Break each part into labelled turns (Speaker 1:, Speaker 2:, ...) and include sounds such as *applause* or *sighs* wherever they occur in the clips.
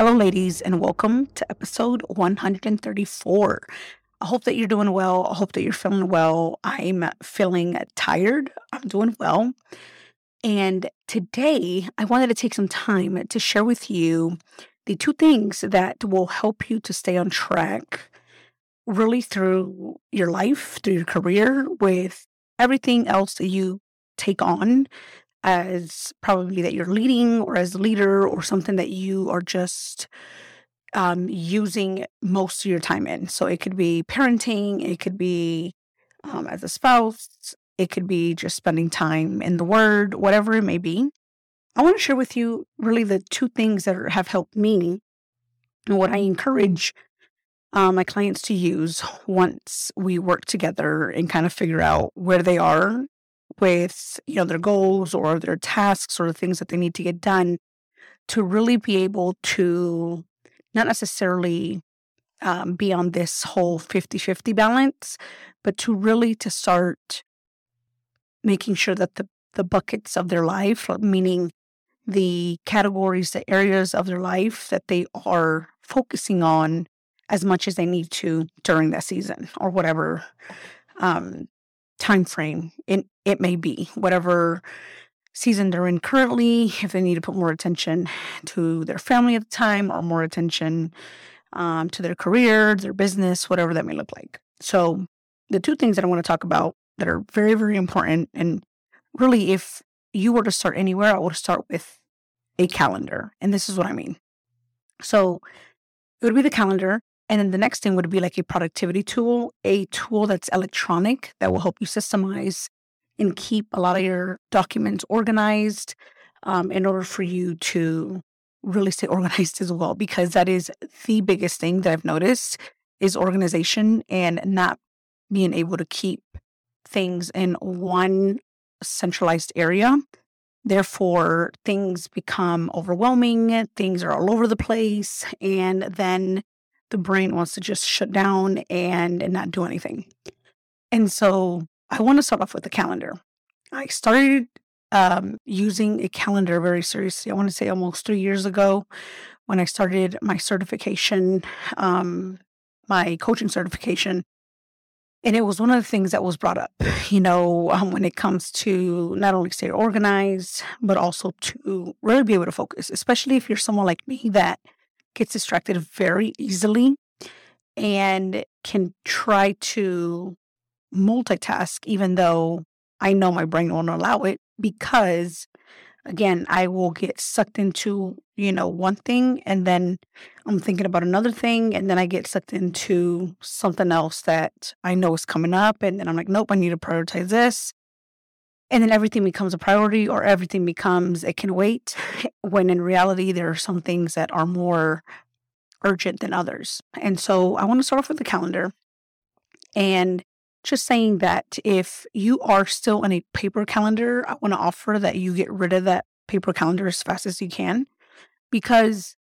Speaker 1: Hello, ladies, and welcome to episode 134. I hope that you're doing well. I hope that you're feeling well. I'm feeling tired. I'm doing well. And today, I wanted to take some time to share with you the two things that will help you to stay on track really through your life, through your career, with everything else that you take on as probably that you're leading or as a leader or something that you are just um, using most of your time in. So it could be parenting, it could be um, as a spouse, it could be just spending time in the Word, whatever it may be. I want to share with you really the two things that are, have helped me and what I encourage uh, my clients to use once we work together and kind of figure out where they are with you know their goals or their tasks or the things that they need to get done to really be able to not necessarily um, be on this whole 50-50 balance but to really to start making sure that the the buckets of their life meaning the categories the areas of their life that they are focusing on as much as they need to during that season or whatever um, time frame it, it may be whatever season they're in currently if they need to put more attention to their family at the time or more attention um, to their career their business whatever that may look like. So the two things that i want to talk about that are very very important and really if you were to start anywhere i would start with a calendar and this is what i mean. So it would be the calendar and then the next thing would be like a productivity tool, a tool that's electronic that will help you systemize and keep a lot of your documents organized um, in order for you to really stay *laughs* organized as well. Because that is the biggest thing that I've noticed is organization and not being able to keep things in one centralized area. Therefore, things become overwhelming, things are all over the place, and then the brain wants to just shut down and, and not do anything. And so I want to start off with the calendar. I started um, using a calendar very seriously. I want to say almost three years ago when I started my certification, um, my coaching certification. And it was one of the things that was brought up, you know, um, when it comes to not only stay organized, but also to really be able to focus, especially if you're someone like me that gets distracted very easily and can try to multitask, even though I know my brain won't allow it because again, I will get sucked into, you know, one thing and then I'm thinking about another thing and then I get sucked into something else that I know is coming up and then I'm like, nope, I need to prioritize this and then everything becomes a priority or everything becomes it can wait when in reality there are some things that are more urgent than others. And so i want to start off with the calendar. And just saying that if you are still in a paper calendar i want to offer that you get rid of that paper calendar as fast as you can because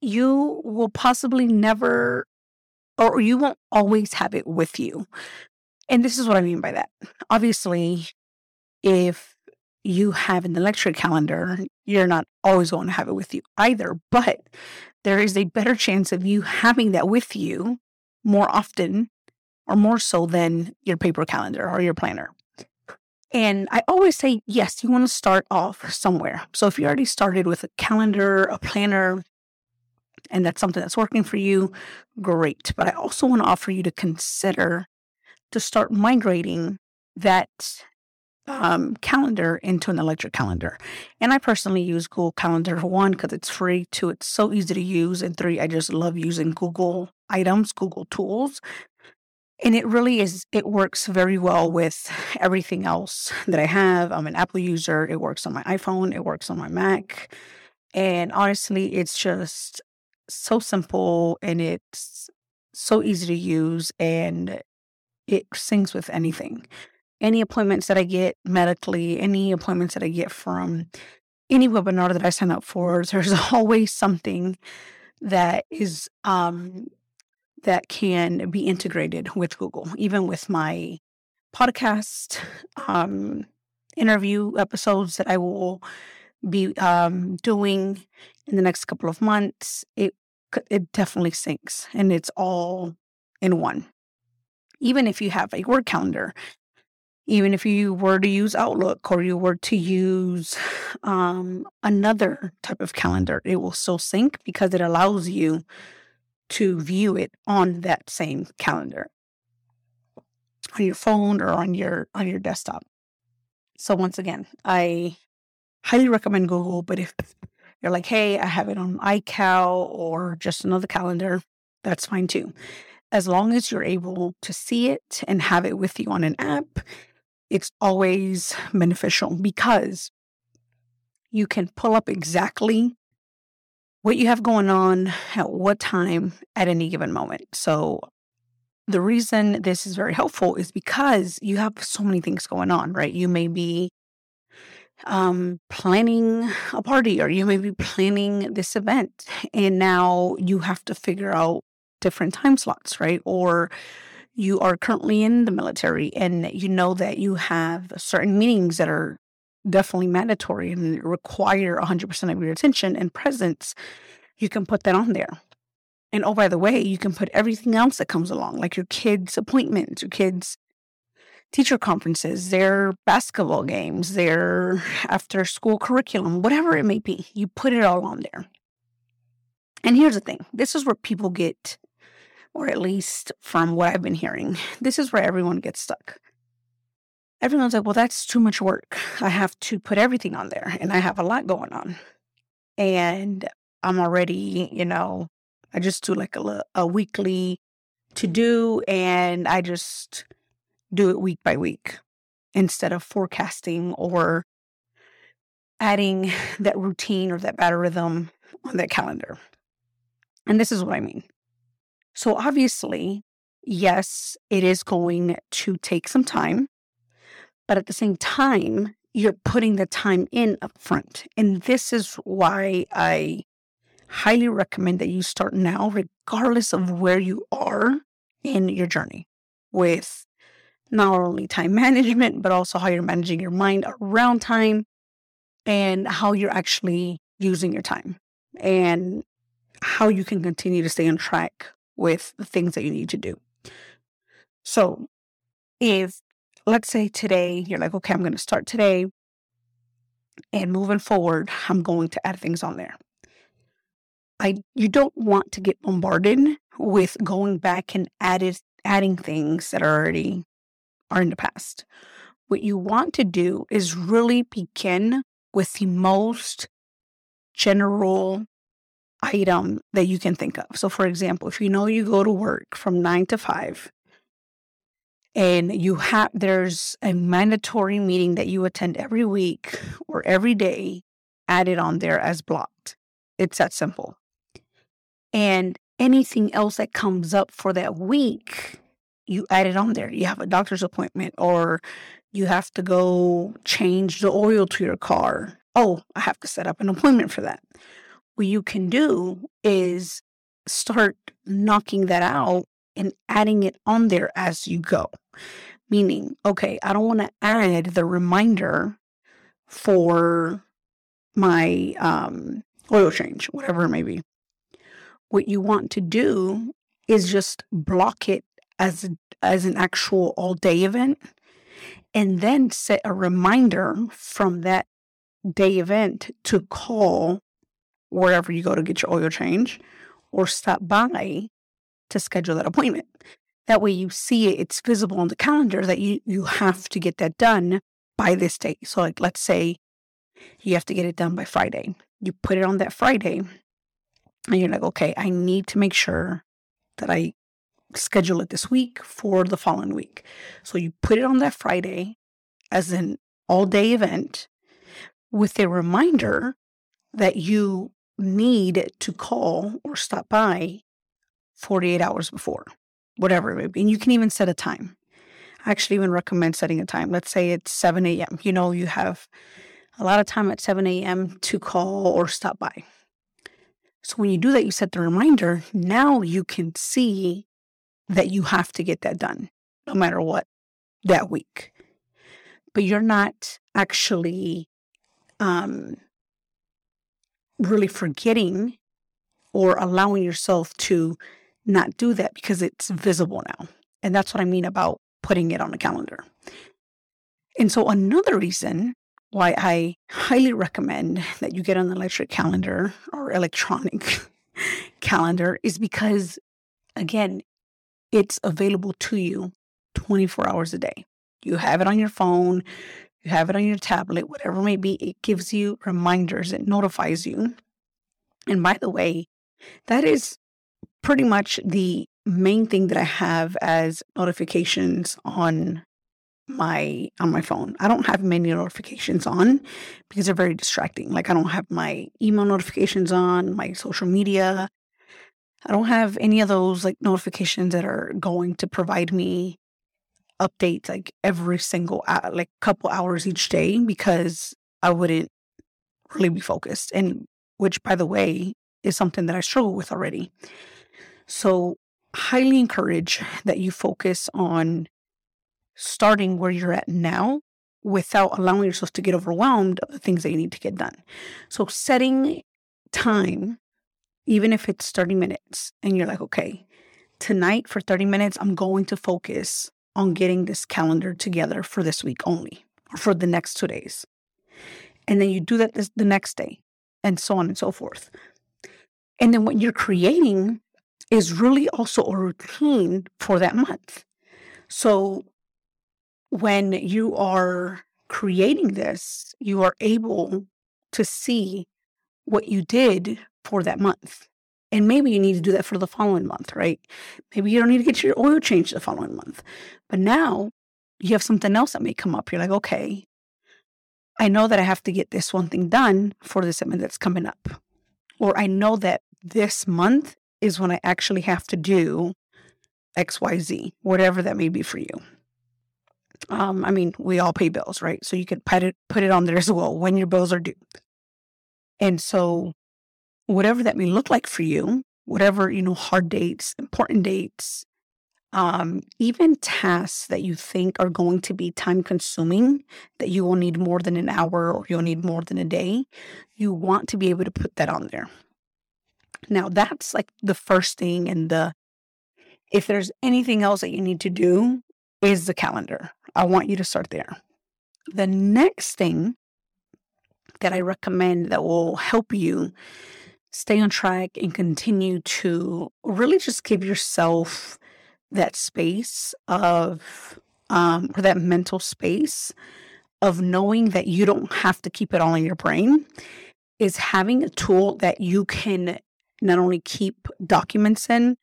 Speaker 1: you will possibly never or you won't always have it with you. And this is what i mean by that. Obviously if you have an electric calendar, you're not always going to have it with you either. But there is a better chance of you having that with you more often or more so than your paper calendar or your planner. And I always say, yes, you want to start off somewhere. So if you already started with a calendar, a planner, and that's something that's working for you, great. But I also want to offer you to consider to start migrating that um, calendar into an electric calendar. And I personally use Google Calendar one because it's free, two, it's so easy to use, and three, I just love using Google items, Google tools. And it really is, it works very well with everything else that I have. I'm an Apple user. It works on my iPhone, it works on my Mac. And honestly, it's just so simple and it's so easy to use and it syncs with anything any appointments that I get medically, any appointments that I get from any webinar that I sign up for, *laughs* there's always something that is um, that can be integrated with Google, even with my podcast um, interview episodes that I will be um, doing in the next couple of months. It it definitely syncs, and it's all in one. Even if you have a word calendar, even if you were to use Outlook or you were to use um, another type of calendar, it will still sync because it allows you to view it on that same calendar on your phone or on your on your desktop. So once again, I highly recommend Google, but if you're like, hey, I have it on iCal or just another calendar, that's fine too. As long as you're able to see it and have it with you on an app it's always beneficial because you can pull up exactly what you have going on at what time at any given moment. So, the reason this is very helpful is because you have so many things going on, right? You may be um, planning a party or you may be planning this event, and now you have to figure out different time slots, right? Or you are currently in the military and you know that you have certain meetings that are definitely mandatory and require 100% of your attention and presence, you can put that on there. And oh, by the way, you can put everything else that comes along, like your kids' appointments, your kids' teacher conferences, their basketball games, their after school curriculum, whatever it may be. You put it all on there. And here's the thing this is where people get or at least from what I've been hearing, *laughs* this is where everyone gets stuck. Everyone's like, well, that's too much work. I have to put everything on there, and I have a lot going on. And I'm already, you know, I just do like a, a weekly to do, and I just do it week by week instead of forecasting or adding *sighs* that routine or that battle rhythm on that calendar. And this is what I mean. So, obviously, yes, it is going to take some time, but at the same time, you're putting the time in up front. And this is why I highly recommend that you start now, regardless of where you are in your journey with not only time *laughs* management, but also how you're managing your mind around time and how you're actually using your time and how you can continue to stay on track with the things that you need to do. So, if let's say today you're like, okay, I'm going to start today, and moving forward, I'm going to add things on there. I you don't want to get bombarded with going back and added adding things that are already are in the past. What you want to do is really begin with the most general item that you can think of. So, for example, if you know you go to work from nine to five and you have there's a mandatory meeting that you attend every week or every day added on there as blocked. It's that simple. And anything else that comes up for that week, you add it on there. You have a doctor's appointment or you have to go change the oil to your car. Oh, I have to set up an appointment for that what you can do is start knocking that out and adding it on there as you go. Meaning, okay, I don't want to add the reminder for my um, oil change, whatever it may be. What you want to do is just block it as as an actual all day event and then set a reminder from that day event to call wherever you go to get your oil change or stop by to schedule that appointment. That way you see it, it's visible on the calendar that you, you have to get that done by this date. So, like, let's say you have to get it done by Friday. You put it on that Friday and you're like, okay, I need to make sure that I schedule it this week for the following week. So you put it on that Friday as an all day event with a reminder that you need to call or stop by 48 hours before, whatever it may be. And you can even set a time. I actually even recommend setting a time. Let's say it's 7 a.m. You know, you have a lot of time at 7 a.m. to call or stop by. So when you do that, you set the reminder. Now you can see that you have to get that done no matter what that week. But you're not actually um, really forgetting or allowing yourself to not do that because it's visible now. And that's what I mean about putting it on the calendar. And so, another reason why I highly recommend that you get an electric calendar or electronic *laughs* calendar is because, again, it's available to you 24 hours a day. You have it on your phone, you have it on your tablet, whatever may be, it gives you reminders, it notifies you. And by the way, that is pretty much the main thing that I have as notifications on my on my phone. I don't have many notifications on because they're very distracting. Like I don't have my email notifications on, my social media. I don't have any of those like notifications that are going to provide me updates like every single uh, like couple hours each day because I wouldn't really be focused and which by the way is something that I struggle with already. So highly encourage that you focus on starting where you're at now without allowing yourself to get overwhelmed of the things that you need to get done. So setting time even if it's 30 minutes and you're like, okay, tonight for 30 minutes, I'm going to focus on getting this calendar together for this week only or for the next two days. And then you do that this, the next day and so on and so forth. And then what you're creating is really also a routine for that month. So when you are creating this, you are able to see what you did for that month. And maybe you need to do that for the following month, right? Maybe you don't need to get your oil changed the following month. But now you have something else that may come up. You're like, okay, I know that I have to get this one thing done for this event that's coming up. Or I know that this month is when I actually have to do XYZ, whatever that may be for you. Um, I mean, we all pay bills, right? So you could put it put it on there as well when your bills are due. And so whatever that may look like for you, whatever, you know, hard dates, important dates, um, even tasks that you think are going to be time consuming, that you will need more than an hour or you'll need more than a day, you want to be able to put that on there. Now, that's like the first thing. And the, if there's anything else that you need to do, is the calendar. I want you to start there. The next thing that I recommend that will help you stay on track and continue to really just give yourself that space of um, or that mental space of knowing that you don't have to keep it all in your brain is having a tool that you can not only keep documents in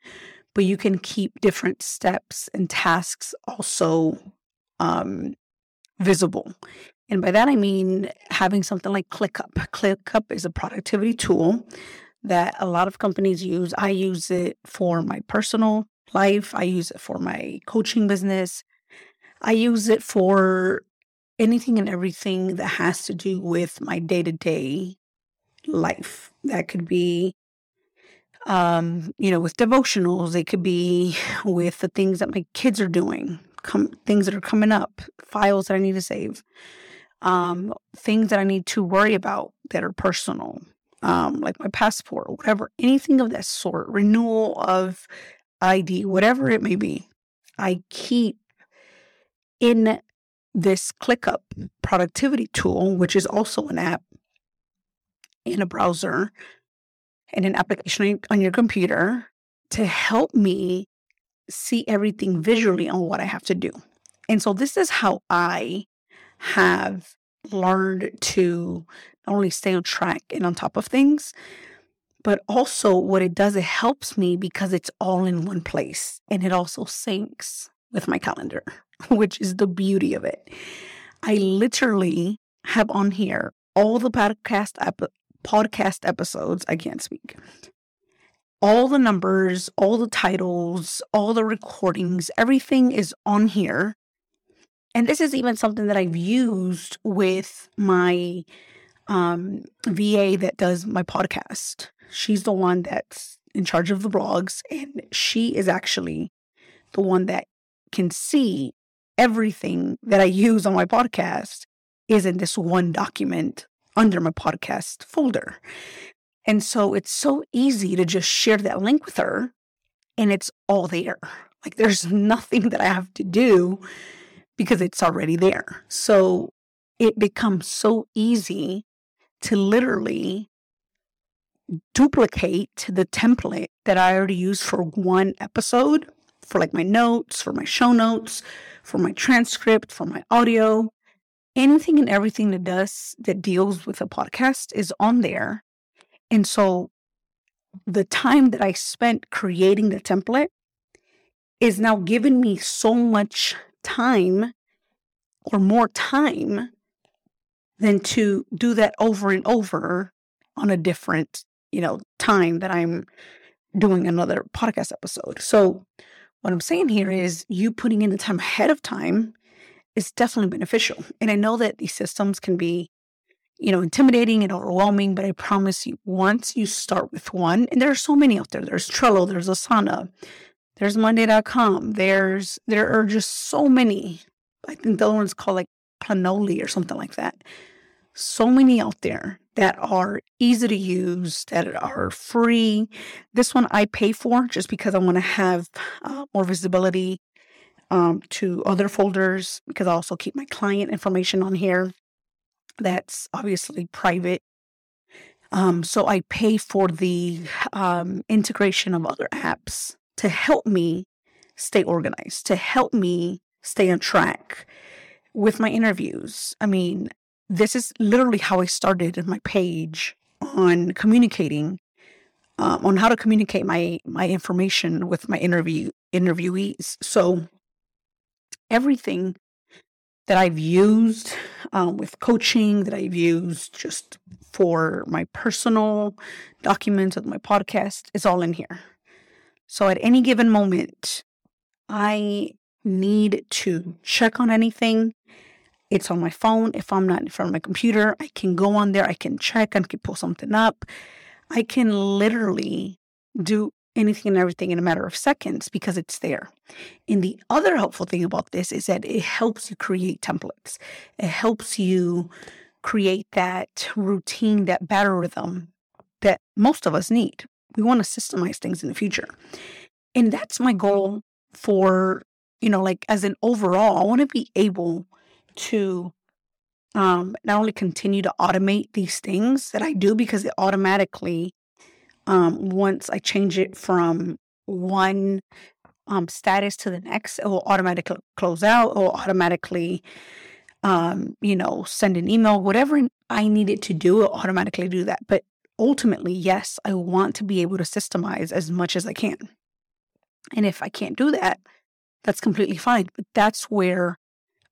Speaker 1: but you can keep different steps and tasks also um, visible and by that, I mean having something like ClickUp. ClickUp is a productivity tool that a lot of companies use. I use it for my personal life, I use it for my coaching business, I use it for anything and everything that has to do with my day to day life. That could be um, you know, with devotionals, it could be *laughs* with the things that my kids are doing, com- things that are coming up, files that I need to save um, things that I need to worry about that are personal, um, like my passport or whatever, anything of that sort, renewal of ID, whatever it may be, I keep in this ClickUp productivity tool, which is also an app in a browser. and an application on your computer to help me see everything visually on what I have to do. And so this is how I have learned to only stay on track and on top of things, but also what it does, it helps me because it's all in one place and it also syncs with my calendar, *laughs* which is the beauty of it. I literally have on here all the podcast ep- podcast episodes. I can't speak. All the numbers, all the titles, all the recordings, everything is on here. And this is even something that I've used with my um, VA that does my podcast. She's the one that's in charge of the blogs, and she is actually the one that can see everything that I use on my podcast is in this one document under my podcast folder. And so it's so easy to just share that link with her and it's all there. Like there's nothing that I have to do because it's already there. So it becomes so easy to literally duplicate the template that I already used for one episode for like my notes, for my show notes, for my transcript, for my audio. Anything and everything that does that deals with a podcast is on there. And so the time that I spent creating the template is now giving me so much time or more time than to do that over and over on a different, you know, time that I'm doing another podcast episode. So what I'm saying here is you putting in the time ahead of time is definitely beneficial. And I know that these systems can be, you know, intimidating and overwhelming, but I promise you, once you start with one, and there are so many out there. There's Trello, there's Asana, there's Monday.com, there's there are just so many. I think the other one's called like Planoly or something like that. So many out there that are easy to use, that are free. This one I pay for just because I want to have uh, more visibility um, to other folders because I also keep my client information on here. That's obviously private. Um, so I pay for the um, integration of other apps to help me stay organized, to help me stay on track with my interviews. I mean, this is literally how I started my page on communicating, um, on how to communicate my my information with my interview interviewees. So everything that I've used um, with coaching, that I've used just for my personal documents of my podcast, is all in here. So at any given moment, I need to check on anything it's on my phone. If I'm not in front of my computer, I can go on there. I can check. I can pull something up. I can literally do anything and everything in a matter of seconds because it's there. And the other helpful thing about this is that it helps you create templates. It helps you create that routine, that battle rhythm that most of us need. We want to systemize things in the future. And that's my goal for, you know, like as an overall, I want to be able to um, not only continue to automate these things that I do because it automatically, um, once I change it from one um, status to the next, it will automatically close out or automatically, um, you know, send an email, whatever I need it to do, it'll automatically do that. But ultimately, yes, I want to be able to systemize as much as I can. And if I can't do that, that's completely fine. But that's where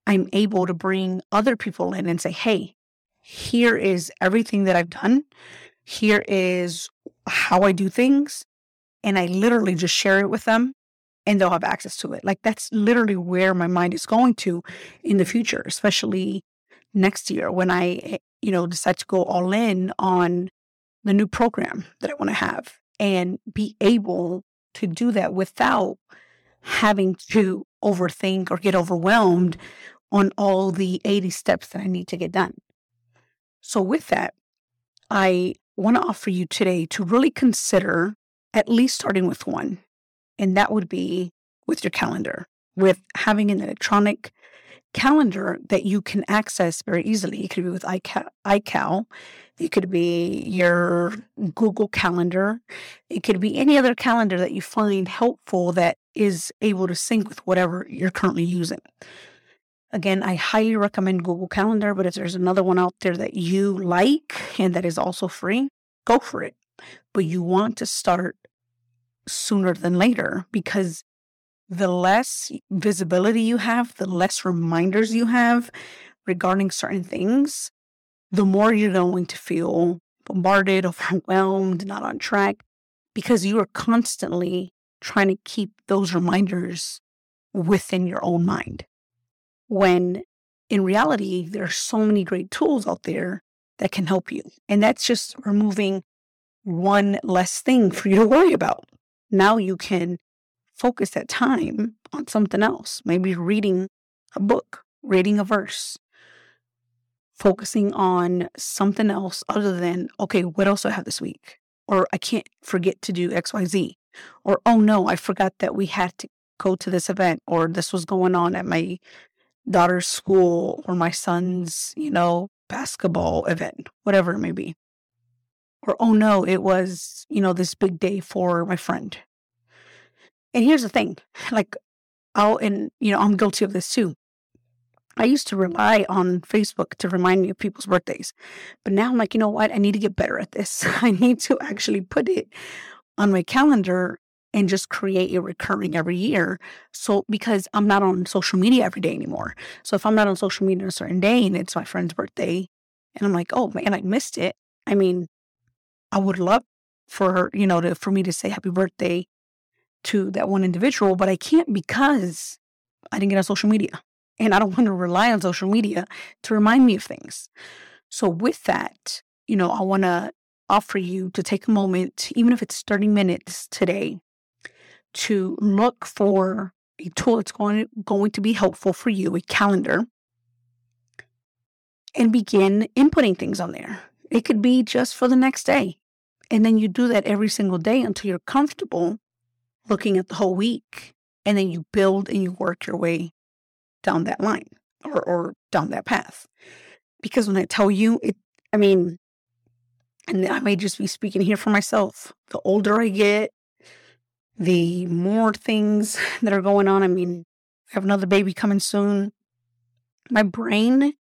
Speaker 1: I'm able to bring other people in and say, hey, here is everything that I've done. Here is how I do things. And I literally just share it with them and they'll have access to it. Like that's literally where my mind is going to in the future, especially next year when I, eh, you know, decide to go all in on the new program that I want to have and be able to do that without having to overthink or get overwhelmed on all the 80 steps that I need to get done. So, with that, I want to offer you today to really consider at least starting with one, and that would be with your calendar, with having an electronic calendar that you can access very easily. It could be with iCal. It could be your Google Calendar. It could be any other calendar that you find helpful that is able to sync with whatever you're currently using. Again, I highly recommend Google Calendar, but if there's another one out there that you like and that is also free, go for it. But you want to start sooner than later because the less visibility you have, the less reminders you have regarding certain things, the more you're going to feel bombarded, *laughs* overwhelmed, not on track, because you are constantly trying to keep those reminders within your own mind. When in reality, there are so many great tools out there that can help you. And that's just removing one less thing for you to worry about. Now you can focus that time on something else, maybe reading a book, reading a verse, focusing on something else other than, okay, what else do I have this week? Or I can't forget to do XYZ. Or, oh no, I forgot that we had to go to this event or this was going on at my daughter's school or my son's, you know, basketball event, whatever it may be. Or, oh no, it was, you know, this big day for my friend and here's the thing like, I'll, and, you know, I'm guilty of this too. I used to rely on Facebook to remind me of people's birthdays. But now I'm like, you know what? I need to get better at this. *laughs* I need to actually put it on my calendar and just create a recurring every year. So, because I'm not on social media every day anymore. So, if I'm not on social media on a certain day and it's my friend's birthday, and I'm like, oh man, I missed it. I mean, I would love for her, you know, to, for me to say happy birthday to that one individual, but I can't because I didn't get on social media. And I don't want to rely on social media to remind me of things. So, with that, you know, I want to offer you to take a moment, even if it's 30 minutes today, to look for a tool that's going, going to be helpful for you, a calendar, and begin inputting things on there. It could be just for the next day. And then you do that every single day until you're comfortable looking at the whole week and then you build and you work your way down that line or, or down that path. Because when I tell you it, I mean, and I may just be speaking here for myself. The older I get, the more things *laughs* that are going on. I mean, I have another baby coming soon. My brain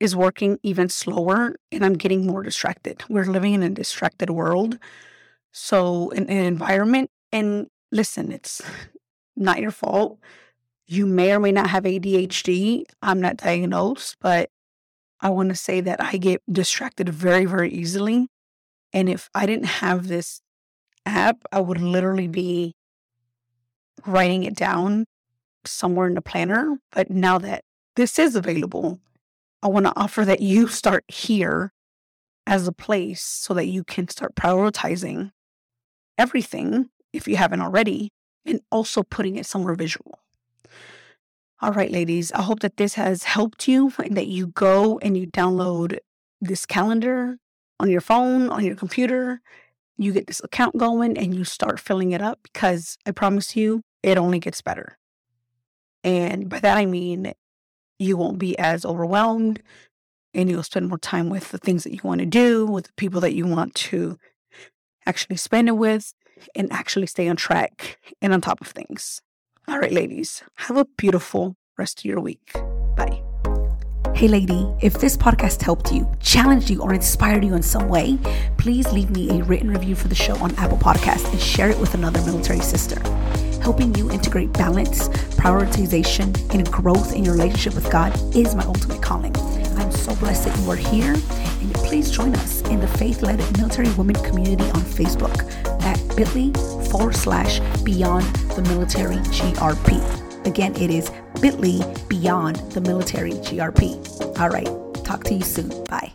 Speaker 1: is working even slower and I'm getting more distracted. We're living in a distracted world. So, in an environment, and listen, it's not your fault. You may or may not have ADHD. I'm not diagnosed, but I want to say that I get distracted very, very easily. And if I didn't have this app, I would literally be writing it down somewhere in the planner. But now that this is available, I want to offer that you start here as a place so that you can start prioritizing everything if you haven't already, and also putting it somewhere visual. All right, ladies, I hope that this has helped you *laughs* and that you go and you download this calendar on your phone, on your computer. You get this account going and you start filling it up because I promise you, it only gets better. And by that, I mean you won't be as overwhelmed and you'll spend more time with the things that you want to do, with the people that you want to actually spend it with and actually stay on track and on top of things. All right, ladies, have a beautiful rest of your week. Bye.
Speaker 2: Hey, lady, if this podcast helped you, challenged you, or inspired you in some way, please leave me a written review for the show on Apple Podcasts and share it with another military sister. Helping you integrate balance, prioritization, and growth in your relationship with God is my ultimate calling. I'm so blessed that you are here, and please join us in the faith led military women community on Facebook at bit.ly forward slash beyond the military GRP. Again, it is bit.ly beyond the military GRP. All right, talk to you soon. Bye.